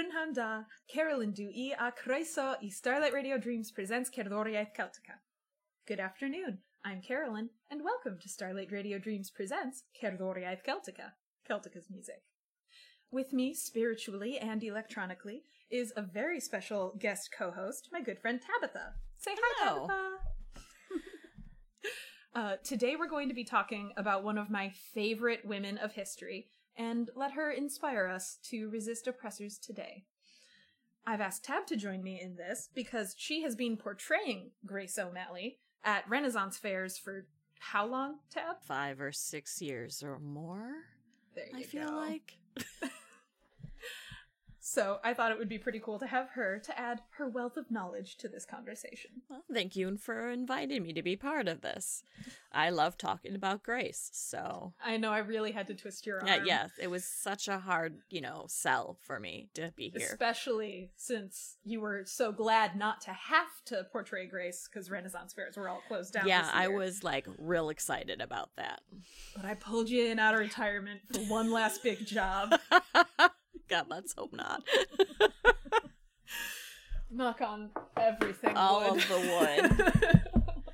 Prynhan da, Carolyn i a croeso i Starlight Radio Dreams presents Cerddoriaeth Celtica. Good afternoon, I'm Carolyn, and welcome to Starlight Radio Dreams presents Cerddoriaeth Celtica, Celtica's music. With me, spiritually and electronically, is a very special guest co-host, my good friend Tabitha. Say hi, Hello. Tabitha! Uh, today we're going to be talking about one of my favorite women of history and let her inspire us to resist oppressors today. I've asked Tab to join me in this because she has been portraying Grace O'Malley at Renaissance fairs for how long, Tab? Five or six years or more, There you I feel go. like. So I thought it would be pretty cool to have her to add her wealth of knowledge to this conversation. Well, thank you for inviting me to be part of this. I love talking about Grace, so. I know I really had to twist your arm. Yeah, yes, it was such a hard, you know, sell for me to be here. Especially since you were so glad not to have to portray Grace because Renaissance fairs were all closed down. yeah, I was like real excited about that. But I pulled you in out of retirement for one last big job. God, let's hope not. Knock on everything. All wood. of the wood.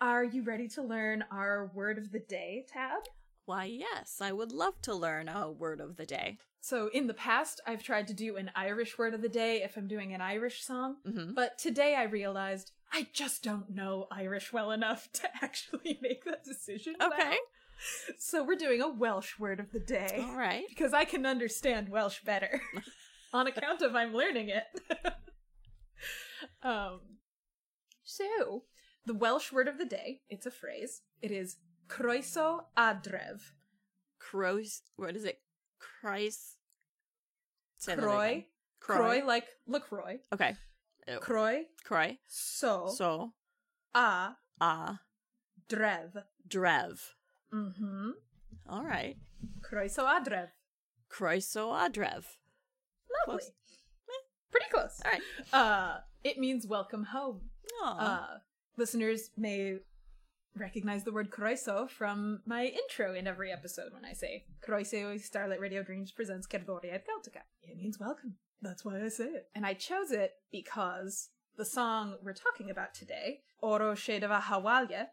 Are you ready to learn our word of the day tab? Why, yes, I would love to learn a word of the day. So, in the past, I've tried to do an Irish word of the day if I'm doing an Irish song, hmm but today I realized I just don't know Irish well enough to actually make that decision. Okay. So, we're doing a Welsh word of the day. All right. because I can understand Welsh better on account of I'm learning it. um, so the Welsh word of the day, it's a phrase. It is croeso adref. Crows. What is it? Christ. Croy, croy like LaCroix. Okay. Ew. Croy Croy. so, So. a Ah. drev. Drev. Mm-hmm. All right. Croeso adref. Croiso Adrev. Lovely. Close. Pretty close. All right. Uh, it means welcome home. Uh, listeners may recognize the word Croeso from my intro in every episode when I say Croeso Starlight Radio Dreams presents Cerddoriaeth Celtica. It means welcome. That's why I say it. And I chose it because the song we're talking about today, Óró Sé do Bheatha 'Bhaile,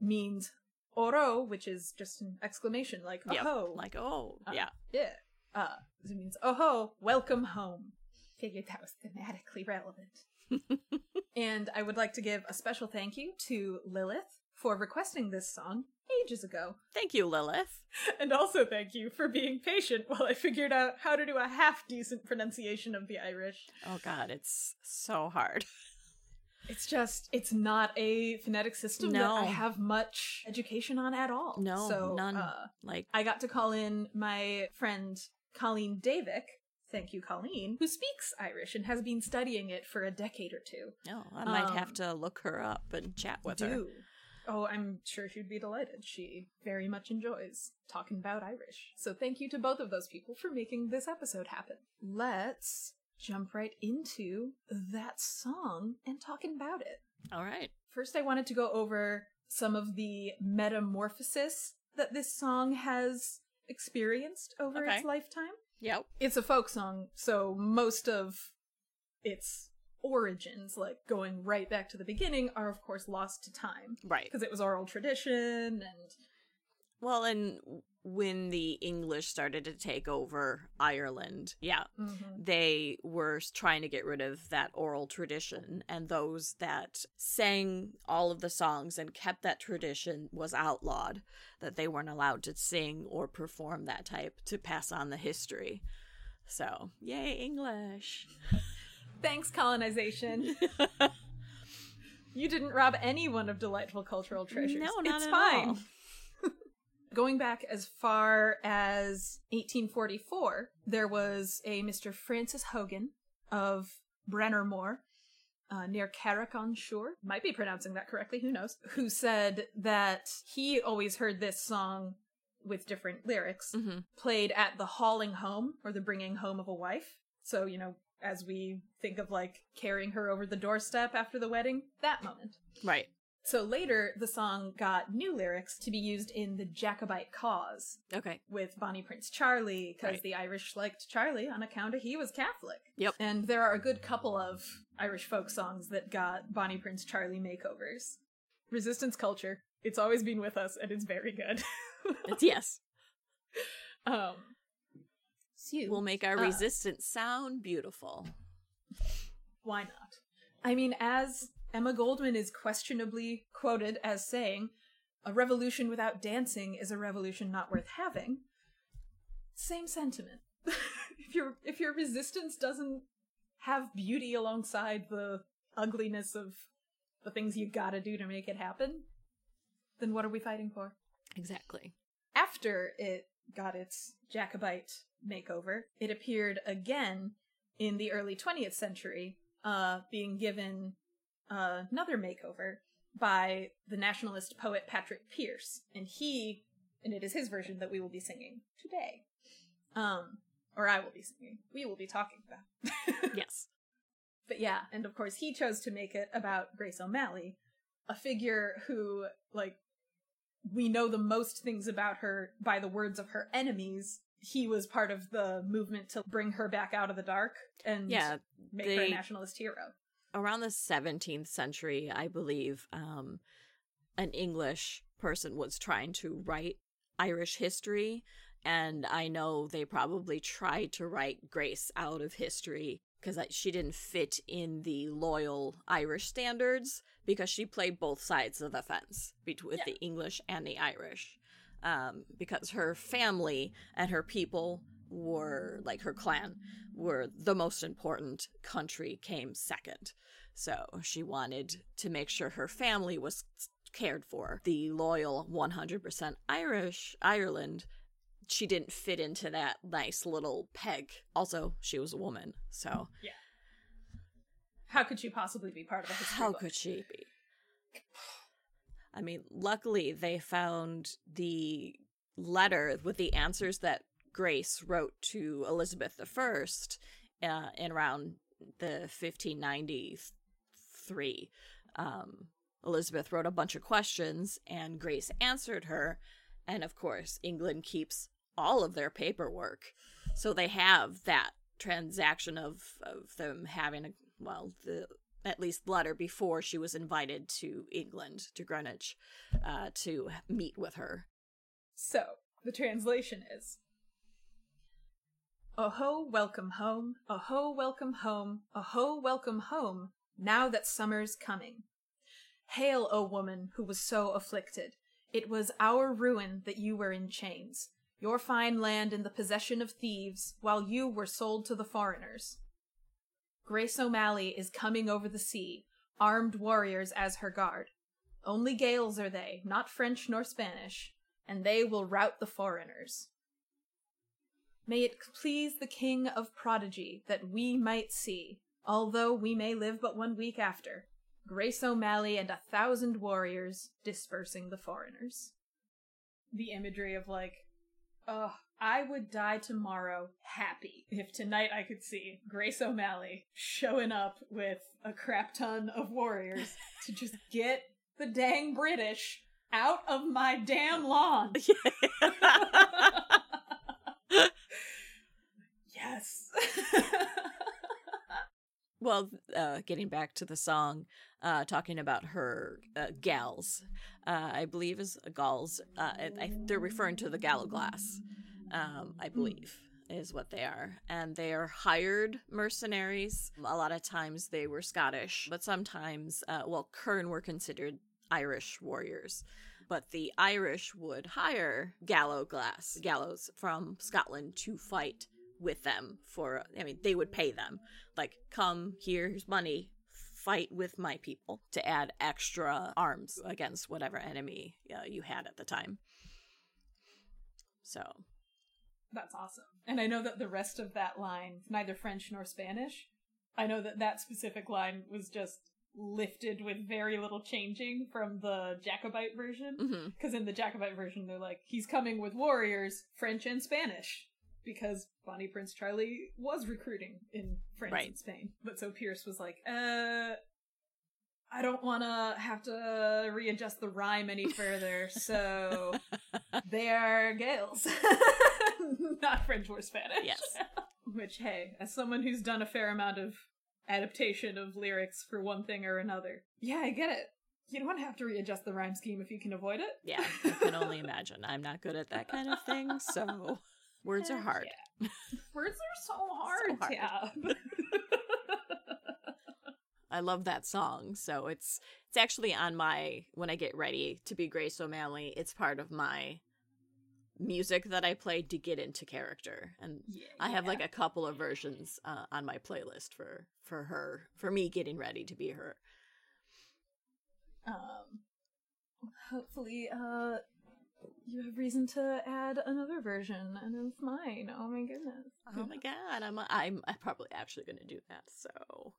means Oro, which is just an exclamation like Yep. oh like, oh, Uh, yeah. yeah. Uh, it means, oh ho, welcome home. Figured that was thematically relevant. and I would like to give a special thank you to Lilith for requesting this song ages ago. Thank you, Lilith. And also thank you for being patient while I figured out how to do a half decent pronunciation of the Irish. Oh, God, it's so hard. It's just, it's not a phonetic system that I have much education on at all. No, so, none. Uh, Like, I got to call in my friend Colleen Davick, thank you, Colleen, who speaks Irish and has been studying it for a decade or two. no, I might have Um, to look her up and chat with her. Do. Oh, I'm sure she'd be delighted. She very much enjoys talking about Irish. So thank you to both of those people for making this episode happen. Let's jump right into that song and talking about it. All right. First, I wanted to go over some of the metamorphosis that this song has experienced over Okay. its lifetime. Yep. It's a folk song, so most of its origins, like going right back to the beginning, are of course lost to time Right. because it was oral tradition and Well, and when the English started to take over Ireland, yeah, mm-hmm. they were trying to get rid of that oral tradition and those that sang all of the songs and kept that tradition was outlawed that they weren't allowed to sing or perform that type to pass on the history so yay english thanks colonization. you didn't rob anyone of delightful cultural treasures. no not it's at fine. all. Going back as far as 1844, there was a Mr. Francis Hogan of Brennermore, uh, near Carrick on Suir, might be pronouncing that correctly, who knows, who said that he always heard this song with different lyrics Mhm. played at the hauling home or the bringing home of a wife. So, you know, as we think of like carrying her over the doorstep after the wedding, that moment. right So later, the song got new lyrics to be used in the Jacobite cause. Okay. With Bonnie Prince Charlie, because Right. the Irish liked Charlie on account of he was Catholic. Yep. And there are a good couple of Irish folk songs that got Bonnie Prince Charlie makeovers. Resistance culture. It's always been with us, and it's very good. It's yes. um, so We'll make our Uh. resistance sound beautiful. why not? I mean, as Emma Goldman is questionably quoted as saying, a revolution without dancing is a revolution not worth having. Same sentiment. if your if your resistance doesn't have beauty alongside the ugliness of the things you gotta do to make it happen, then what are we fighting for? Exactly. after it got its Jacobite makeover, it appeared again in the early 20th century, uh, being given uh, another makeover by the nationalist poet Patrick Pearse. And he, and it is his version that we will be singing today. Um, or I will be singing. We will be talking about. Yes. But yeah, and of course he chose to make it about Grace O'Malley, a figure who, like, we know the most things about her by the words of her enemies. He was part of the movement to bring her back out of the dark and Yeah. make her a nationalist hero. Around the 17th century, I believe, um, an English person was trying to write Irish history. And I know they probably tried to write Grace out of history because she didn't fit in the loyal Irish standards because she played both sides of the fence between with Yeah. the English and the Irish. Um, because her family and her people were like her clan were the most important country came second. So she wanted to make sure her family was cared for. The loyal 100% irish ireland she didn't fit into that nice little peg. Also she was a woman so. Yeah. How could she possibly be part of a history how book? could she be? I mean luckily they found the letter with the answers that grace wrote to elizabeth i uh, in around the 1593 um, elizabeth wrote a bunch of questions and grace answered her. And of course england keeps all of their paperwork. So they have that transaction of of them having a well the at least letter before she was invited to england to greenwich uh, to meet with her. So, the translation is Oh ho, welcome home. Oh ho, welcome home. Oh ho, welcome home. Now that summer's coming. Hail, O woman who was so afflicted. It was our ruin that you were in chains, your fine land in the possession of thieves, while you were sold to the foreigners. Grace O'Malley is coming over the sea, armed warriors as her guard. Only Gaels are they, not French nor Spanish, and they will rout the foreigners. May it please the King of Prodigy that we might see, although we may live but one week after, Grace O'Malley and a thousand warriors dispersing the foreigners. The imagery of like, oh, I would die tomorrow happy if tonight I could see Grace O'Malley showing up with a crap ton of warriors to just get the dang British out of my damn lawn. yes. Well, uh, getting back to the song, uh, talking about her uh, gals, uh, I believe is gals. Uh, I, they're referring to the gallowglass, um, I believe is what they are, and they are hired mercenaries. A lot of times they were Scottish, but sometimes, uh, well, Kern were considered Irish warriors. But the Irish would hire gallowglass gallows from Scotland to fight with them for i mean they would pay them like come here here's money fight with my people to add extra arms against whatever enemy uh, you had at the time so That's awesome. And I know that the rest of that line, neither French nor Spanish, I know that that specific line was just lifted with very little changing from the Jacobite version. Because in the Jacobite version, they're like, he's coming with warriors, French and Spanish. Because Bonnie Prince Charlie was recruiting in France Right. and Spain. But so Pearse was like, uh, I don't want to have to readjust the rhyme any further, so they are Gaels, not French or Spanish. Yes. Which, hey, as someone who's done a fair amount of adaptation of lyrics for one thing or another, yeah, I get it. You don't want to have to readjust the rhyme scheme if you can avoid it. Yeah, I can only imagine. I'm not good at that kind of thing, so words are hard. Yeah. Words are so hard, so hard. yeah. I love that song. So it's it's actually on my when I get ready to be Grace O'Malley, it's part of my music that I play to get into character. And yeah, I have yeah. like a couple of versions uh, on my playlist for for her for me getting ready to be her. Um hopefully uh you have reason to add another version and it's mine. Oh my goodness. Oh my god. I'm I'm probably actually going to do that. So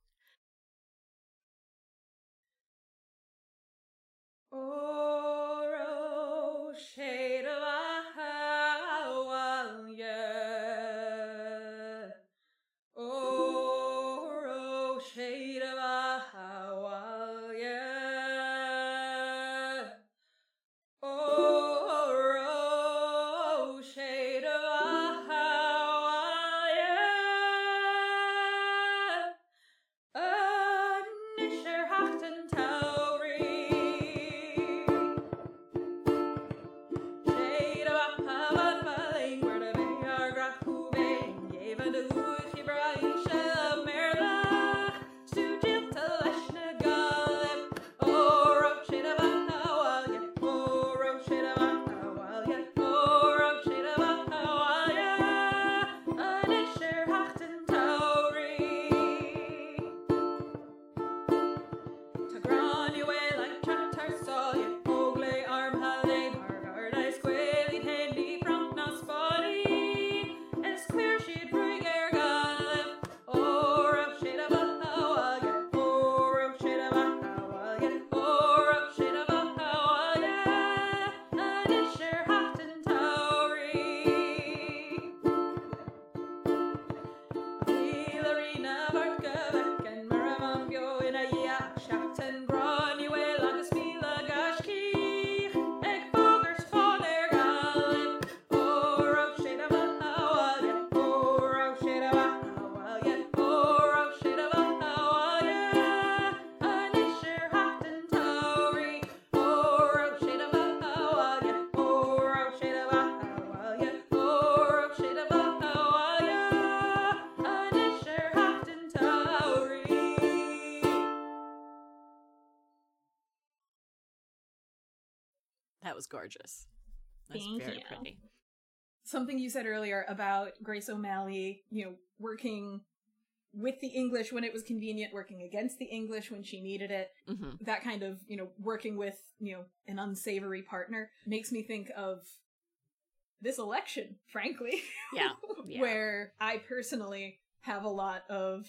that was gorgeous. That's Thank very you. pretty. Something you said earlier about Grace O'Malley, you know, working with the English when it was convenient, working against the English when she needed it. Mm-hmm. That kind of, you know, working with, you know, an unsavory partner makes me think of this election, frankly. Yeah. yeah. where I personally have a lot of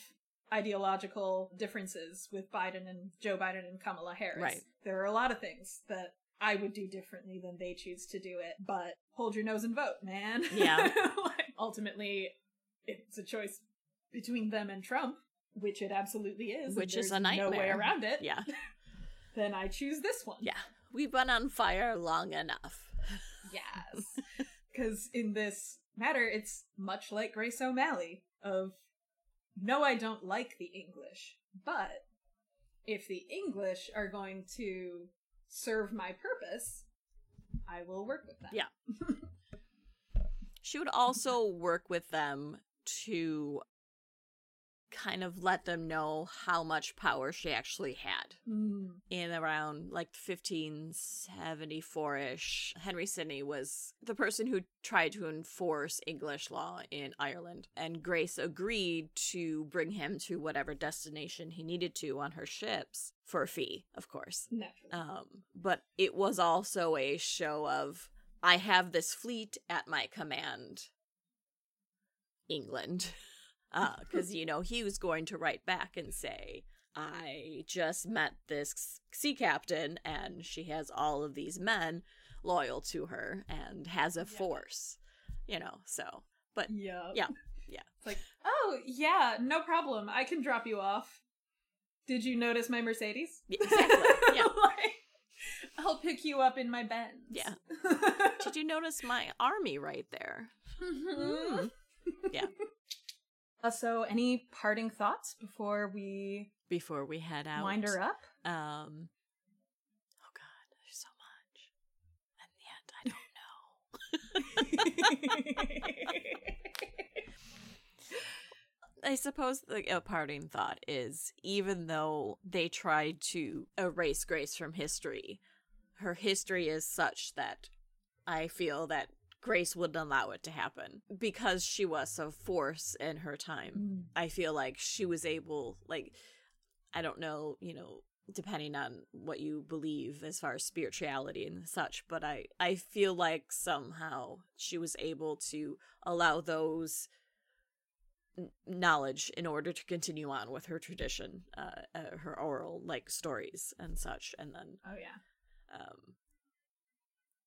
ideological differences with Biden and Joe Biden and Kamala Harris. Right. There are a lot of things that I would do differently than they choose to do it. But hold your nose and vote, man. Yeah. like, ultimately, it's a choice between them and Trump, which it absolutely is. Which is a nightmare. No way around it. Yeah. then I choose this one. Yeah. We've been on fire long enough. yes. Because in this matter, it's much like Grace O'Malley of, no, I don't like the English, but if the English are going to serve my purpose, I will work with them. Yeah. she would also work with them to kind of let them know how much power she actually had mm. in around like 1574ish henry sidney was the person who tried to enforce english law in ireland and grace agreed to bring him to whatever destination he needed to on her ships for a fee of course Naturally. um but it was also a show of i have this fleet at my command england because uh, you know he was going to write back and say i just met this sea captain and she has all of these men loyal to her and has a yeah. force you know so but yeah yeah yeah it's like oh yeah no problem i can drop you off Did you notice my Mercedes? Yeah, exactly. Yeah. like, I'll pick you up in my Benz. Yeah. Did you notice my army right there? Mm. Yeah. Uh, so, any parting thoughts before we Before we head out, wind her up? Um. Oh God, there's so much, and yet I don't know. I suppose the a parting thought is even though they tried to erase Grace from history, her history is such that I feel that Grace wouldn't allow it to happen because she was a force in her time. Mm. I feel like she was able, like, I don't know, you know, depending on what you believe as far as spirituality and such, but I I feel like somehow she was able to allow those n- knowledge in order to continue on with her tradition, uh, uh her oral like stories and such, and then oh yeah. um,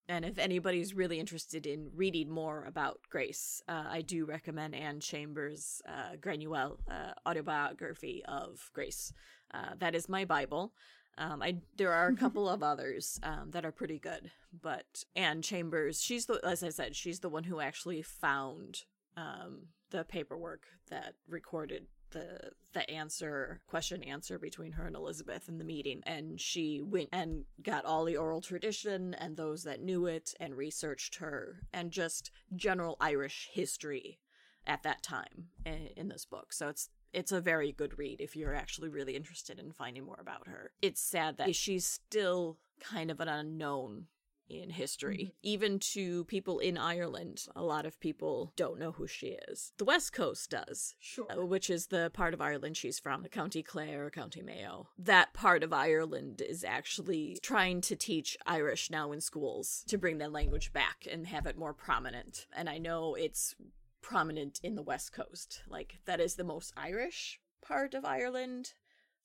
and if anybody's really interested in reading more about Grace, uh, I do recommend Anne Chambers' uh, Granuaile uh, autobiography of Grace. Uh, that is my Bible. Um, I there are a couple of others um, that are pretty good, but Anne Chambers, she's the as I said, she's the one who actually found um, the paperwork that recorded the the answer question answer between her and Elizabeth in the meeting. And she went and got all the oral tradition and those that knew it and researched her and just general Irish history at that time in, this book. So it's it's a very good read if you're actually really interested in finding more about her. It's sad that she's still kind of an unknown in history. Even to people in Ireland, a lot of people don't know who she is. The West Coast does, Sure. uh, which is the part of Ireland she's from, County Clare, County Mayo. That part of Ireland is actually trying to teach Irish now in schools to bring that language back and have it more prominent. And I know it's prominent in the West Coast. Like, that is the most Irish part of Ireland,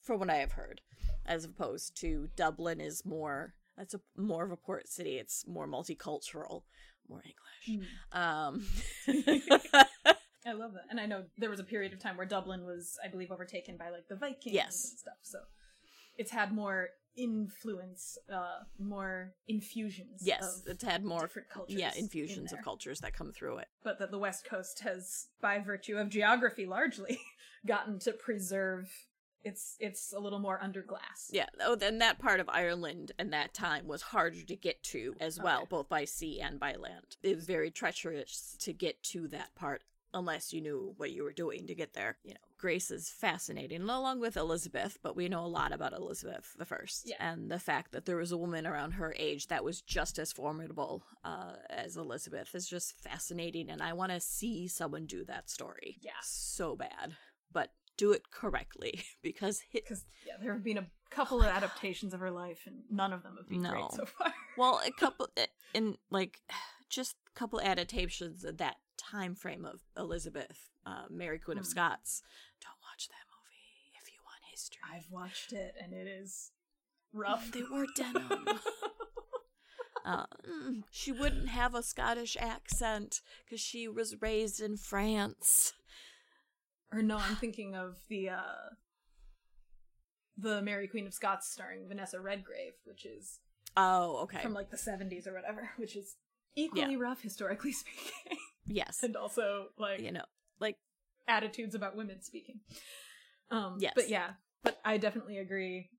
from what I have heard, as opposed to Dublin is more. That's a more of a port city. It's more multicultural, more English. Um, I love that. And I know there was a period of time where Dublin was, I believe, overtaken by like the Vikings Yes. and stuff. So it's had more influence, uh, more infusions. yes, it's had more different cultures. yeah in infusions of cultures that come through it. But that the West Coast has, by virtue of geography largely, gotten to preserve it's it's a little more under glass. Yeah. Oh, then that part of Ireland and that time was harder to get to as well, Okay. both by sea and by land. It was very treacherous to get to that part unless you knew what you were doing to get there. You know, Grace is fascinating, along with Elizabeth, but we know a lot about Elizabeth the First, Yeah. and the fact that there was a woman around her age that was just as formidable uh, as Elizabeth is just fascinating, and I want to see someone do that story. Yeah. so bad, but do it correctly because hit Because yeah, there have been a couple of adaptations of her life, and none of them have been No. great so far. Well, a couple in like just a couple adaptations of that time frame of Elizabeth, uh, Mary Queen of Hmm. Scots. Don't watch that movie if you want history. I've watched it, and it is rough. They wore denim. uh, mm, she wouldn't have a Scottish accent because she was raised in France. Or no, I'm thinking of the uh the Mary Queen of Scots starring Vanessa Redgrave, which is Oh, okay. from like the 70s or whatever, which is equally rough historically speaking, yes, and also like you know, like attitudes about women speaking. Um Yes. but yeah, but I definitely agree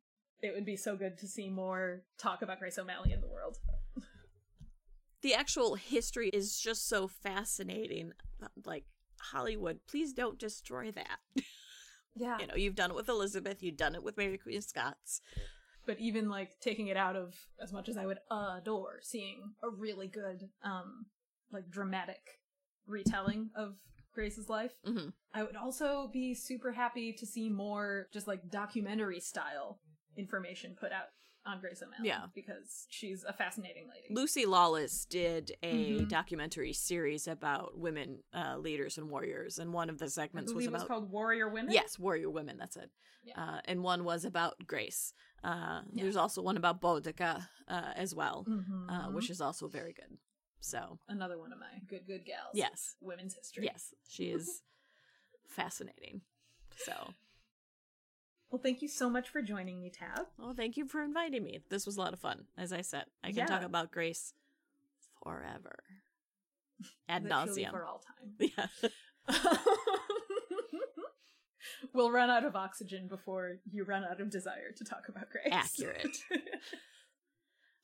it would be so good to see more talk about Grace O'Malley in the world. the actual history is just so fascinating. Like Hollywood, please don't destroy that. Yeah. you know, you've done it with Elizabeth, you've done it with Mary Queen of Scots. but even like taking it out of as much as I would adore seeing a really good um like dramatic retelling of Grace's life. Mhm. I would also be super happy to see more just like documentary style information put out on Grace O'Malley. Yeah. Because she's a fascinating lady. Lucy Lawless did a Mhm. documentary series about women uh, leaders and warriors, and one of the segments was it was about called Warrior Women. yes, warrior women. That's it. Yeah. Uh, and one was about Grace. Uh, Yeah. There's also one about Boudica uh, as well, uh, which is also very good. So another one of my good good gals. yes, Women's history. yes, she is fascinating. So Well, thank you so much for joining me, Tab. Well, thank you for inviting me. This was a lot of fun. As I said, I can yeah. talk about grace forever. Ad nauseum. For all time. Yeah. we'll run out of oxygen before you run out of desire to talk about grace. Accurate.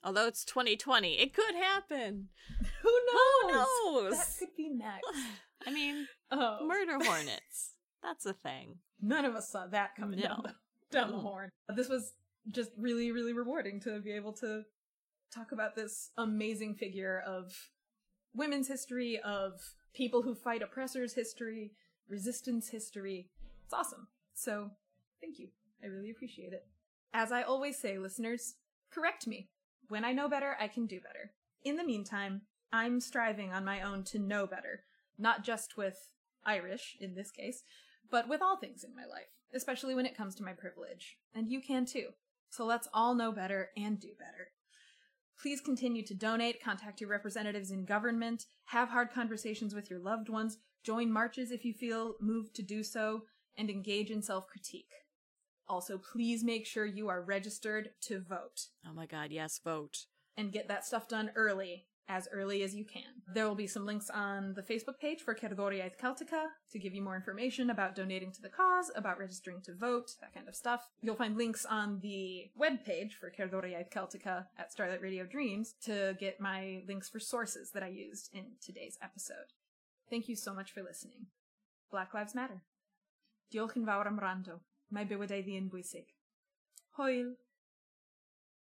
Although it's 2020, it could happen. Who knows? Who knows? That could be next. I mean, oh. murder hornets. That's a thing. None of us saw that coming no. down, the, down the mm. horn. This was just really, really rewarding to be able to talk about this amazing figure of women's history, of people who fight oppressors' history, resistance history. It's awesome. So, thank you. I really appreciate it. As I always say, listeners, correct me. When I know better, I can do better. In the meantime, I'm striving on my own to know better, not just with Irish, in this case, but with all things in my life, especially when it comes to my privilege. And you can too. So let's all know better and do better. Please continue to donate, contact your representatives in government, have hard conversations with your loved ones, join marches if you feel moved to do so, and engage in self critique. Also, please make sure you are registered to vote. Oh my god, yes, vote. And get that stuff done early as early as you can. There will be some links on the Facebook page for Cerddoriaeth Celtica to give you more information about donating to the cause, about registering to vote, that kind of stuff. You'll find links on the web page for Cerddoriaeth Celtica at Starlight Radio Dreams to get my links for sources that I used in today's episode. Thank you so much for listening. Black Lives Matter. Diolch yn fawr am rando. Mae bywyd ei ddyn bwysig. Hwyl!